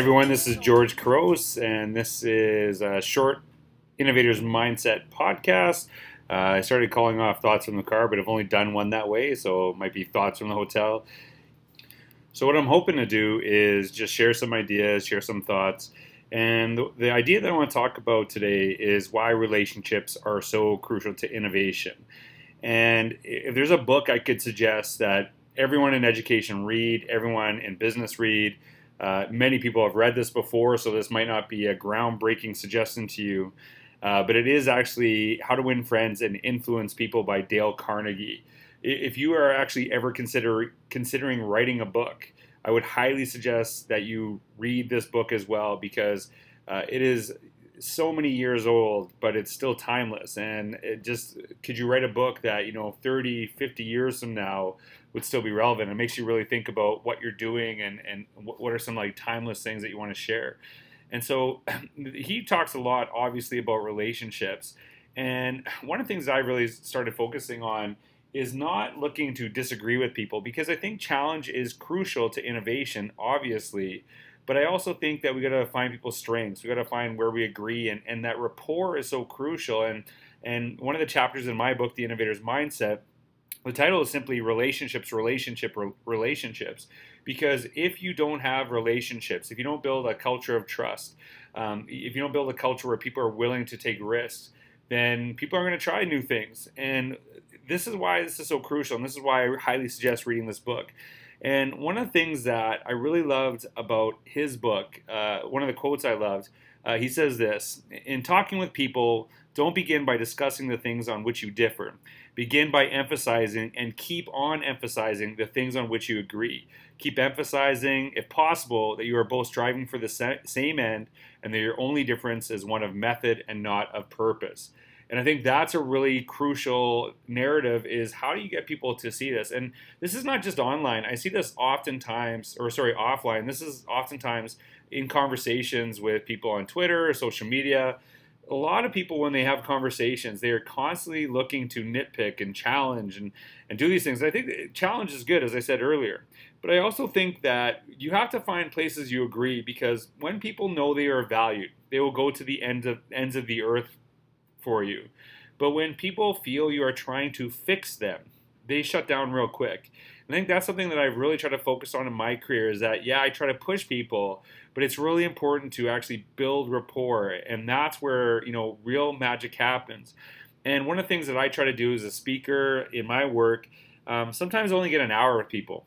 everyone, this is George Couros, and this is a short Innovators Mindset podcast. Uh, I started calling off thoughts from the car, but I've only done one that way, so it might be thoughts from the hotel. So, what I'm hoping to do is just share some ideas, share some thoughts. And the, the idea that I want to talk about today is why relationships are so crucial to innovation. And if there's a book I could suggest that everyone in education read, everyone in business read, uh, many people have read this before, so this might not be a groundbreaking suggestion to you, uh, but it is actually How to Win Friends and Influence People by Dale Carnegie. If you are actually ever consider, considering writing a book, I would highly suggest that you read this book as well because uh, it is so many years old, but it's still timeless. And it just, could you write a book that, you know, 30, 50 years from now would still be relevant? It makes you really think about what you're doing and, and what are some like timeless things that you want to share. And so he talks a lot, obviously, about relationships. And one of the things I really started focusing on is not looking to disagree with people because I think challenge is crucial to innovation, obviously. But I also think that we got to find people's strengths. We got to find where we agree, and, and that rapport is so crucial. And and one of the chapters in my book, The Innovator's Mindset, the title is simply relationships, relationship, relationships. Because if you don't have relationships, if you don't build a culture of trust, um, if you don't build a culture where people are willing to take risks, then people are going to try new things. And this is why this is so crucial, and this is why I highly suggest reading this book. And one of the things that I really loved about his book, uh, one of the quotes I loved, uh, he says this In talking with people, don't begin by discussing the things on which you differ. Begin by emphasizing and keep on emphasizing the things on which you agree. Keep emphasizing, if possible, that you are both striving for the same end and that your only difference is one of method and not of purpose. And I think that's a really crucial narrative is how do you get people to see this? And this is not just online. I see this oftentimes, or sorry, offline. This is oftentimes in conversations with people on Twitter social media. A lot of people, when they have conversations, they are constantly looking to nitpick and challenge and, and do these things. I think challenge is good, as I said earlier. But I also think that you have to find places you agree because when people know they are valued, they will go to the end of ends of the earth for you. But when people feel you are trying to fix them, they shut down real quick. I think that's something that I've really tried to focus on in my career is that, yeah, I try to push people, but it's really important to actually build rapport. And that's where, you know, real magic happens. And one of the things that I try to do as a speaker in my work, um, sometimes I only get an hour with people.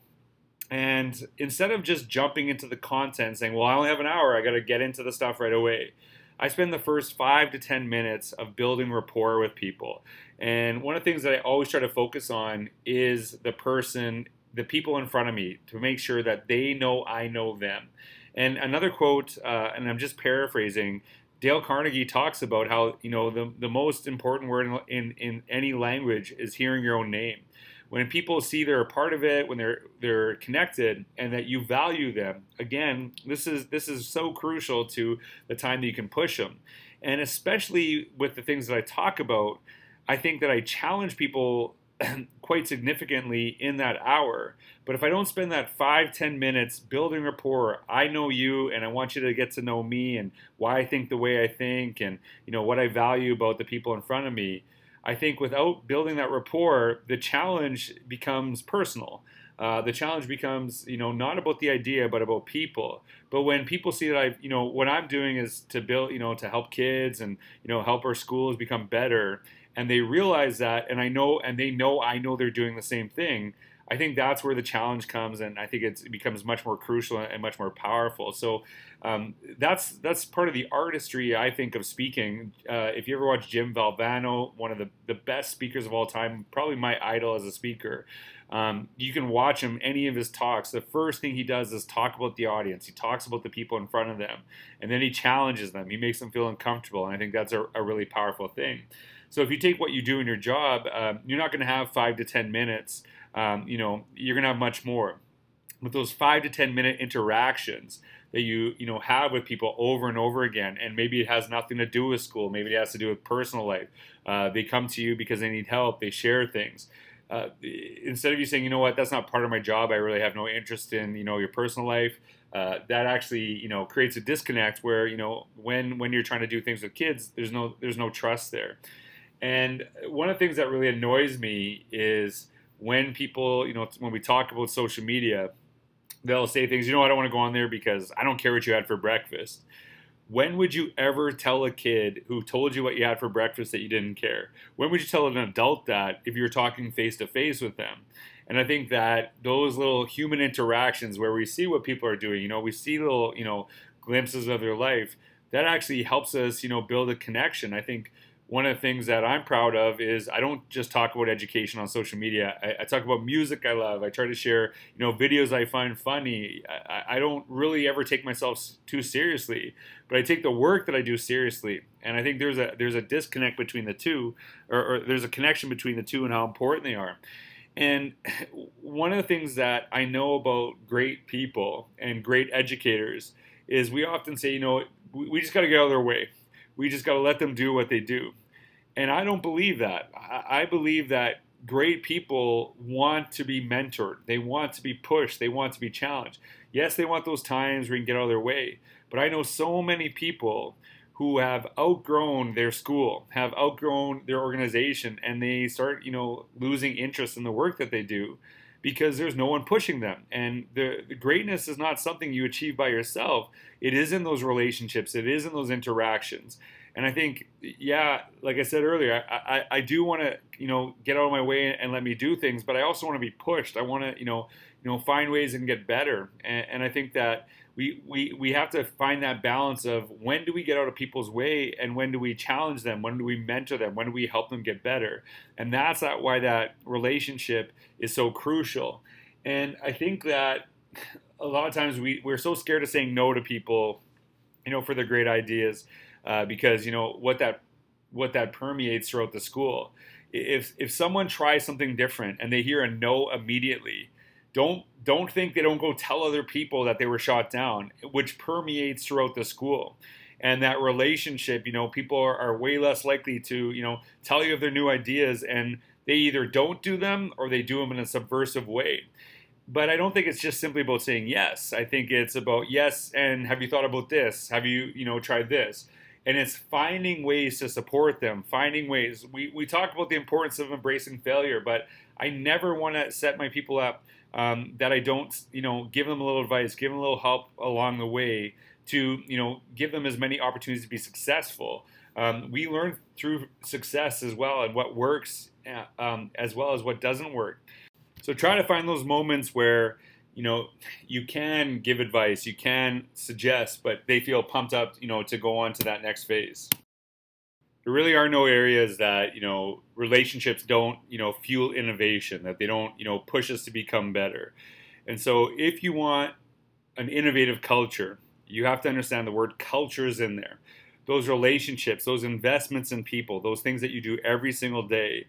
And instead of just jumping into the content saying, well, I only have an hour, I got to get into the stuff right away. I spend the first five to 10 minutes of building rapport with people. And one of the things that I always try to focus on is the person, the people in front of me, to make sure that they know I know them. And another quote, uh, and I'm just paraphrasing, Dale Carnegie talks about how you know the, the most important word in, in, in any language is hearing your own name when people see they're a part of it, when they're they're connected, and that you value them, again, this is this is so crucial to the time that you can push them, and especially with the things that I talk about, I think that I challenge people quite significantly in that hour. But if I don't spend that five ten minutes building rapport, I know you, and I want you to get to know me and why I think the way I think, and you know what I value about the people in front of me I think without building that rapport, the challenge becomes personal. Uh, the challenge becomes, you know, not about the idea, but about people. But when people see that I, you know, what I'm doing is to build, you know, to help kids and, you know, help our schools become better, and they realize that, and I know, and they know I know they're doing the same thing. I think that's where the challenge comes, and I think it becomes much more crucial and much more powerful. So um, that's that's part of the artistry I think of speaking. Uh, if you ever watch Jim Valvano, one of the, the best speakers of all time, probably my idol as a speaker. Um, you can watch him any of his talks. The first thing he does is talk about the audience. He talks about the people in front of them, and then he challenges them. He makes them feel uncomfortable, and I think that's a, a really powerful thing. So if you take what you do in your job, um, you're not going to have five to ten minutes. Um, you know, you're going to have much more. With those five to ten minute interactions that you you know have with people over and over again, and maybe it has nothing to do with school, maybe it has to do with personal life. Uh, they come to you because they need help. They share things. Uh, instead of you saying, you know what, that's not part of my job. I really have no interest in you know your personal life. uh, that actually you know creates a disconnect where you know when when you're trying to do things with kids, there's no there's no trust there. And one of the things that really annoys me is when people you know when we talk about social media, they'll say things. You know, I don't want to go on there because I don't care what you had for breakfast. When would you ever tell a kid who told you what you had for breakfast that you didn't care? When would you tell an adult that if you're talking face to face with them? And I think that those little human interactions where we see what people are doing, you know, we see little, you know, glimpses of their life, that actually helps us, you know, build a connection. I think one of the things that I'm proud of is I don't just talk about education on social media. I, I talk about music I love. I try to share, you know, videos I find funny. I, I, don't really ever take myself too seriously, but I take the work that I do seriously. And I think there's a there's a disconnect between the two, or, or there's a connection between the two and how important they are. And one of the things that I know about great people and great educators is we often say, you know, we just got to get out of their way. We just got to let them do what they do. And I don't believe that. I believe that great people want to be mentored. They want to be pushed. They want to be challenged. Yes, they want those times where you can get out of their way. But I know so many people who have outgrown their school, have outgrown their organization, and they start, you know, losing interest in the work that they do because there's no one pushing them. And the, the, greatness is not something you achieve by yourself. It is in those relationships. It is in those interactions. And I think, yeah, like I said earlier, I, I, I do want to, you know, get out of my way and let me do things, but I also want to be pushed. I want to, you know, you know, find ways and get better. And, and I think that we, we, we have to find that balance of when do we get out of people's way and when do we challenge them? When do we mentor them? When do we help them get better? And that's that why that relationship is so crucial. And I think that a lot of times we, we're so scared of saying no to people, you know, for their great ideas, uh, because, you know, what that, what that permeates throughout the school. If, if someone tries something different and they hear a no immediately, don't don't think they don't go tell other people that they were shot down, which permeates throughout the school. And that relationship, you know, people are, are way less likely to, you know, tell you of their new ideas and they either don't do them or they do them in a subversive way. But I don't think it's just simply about saying yes. I think it's about yes, and have you thought about this? Have you, you know, tried this? And it's finding ways to support them, finding ways. We, we talk about the importance of embracing failure, but I never want to set my people up um, that I don't, you know, give them a little advice, give them a little help along the way to, you know, give them as many opportunities to be successful. Um, we learn through success as well and what works uh, um, as well as what doesn't work. So try to find those moments where, you know, you can give advice, you can suggest, but they feel pumped up, you know, to go on to that next phase there really are no areas that you know relationships don't you know fuel innovation that they don't you know push us to become better. And so if you want an innovative culture you have to understand the word culture is in there. Those relationships those investments in people those things that you do every single day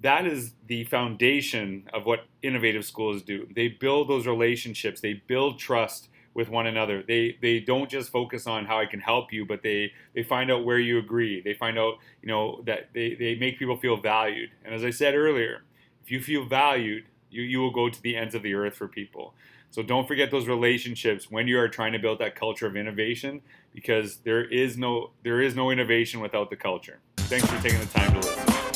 that is the foundation of what innovative schools do. They build those relationships. They build trust with one another. They they don't just focus on how I can help you, but they they find out where you agree. They find out you know that they, they make people feel valued. And as I said earlier, if you feel valued, you, you will go to the ends of the earth for people. So don't forget those relationships when you are trying to build that culture of innovation because there is no there is no innovation without the culture. Thanks for taking the time to listen.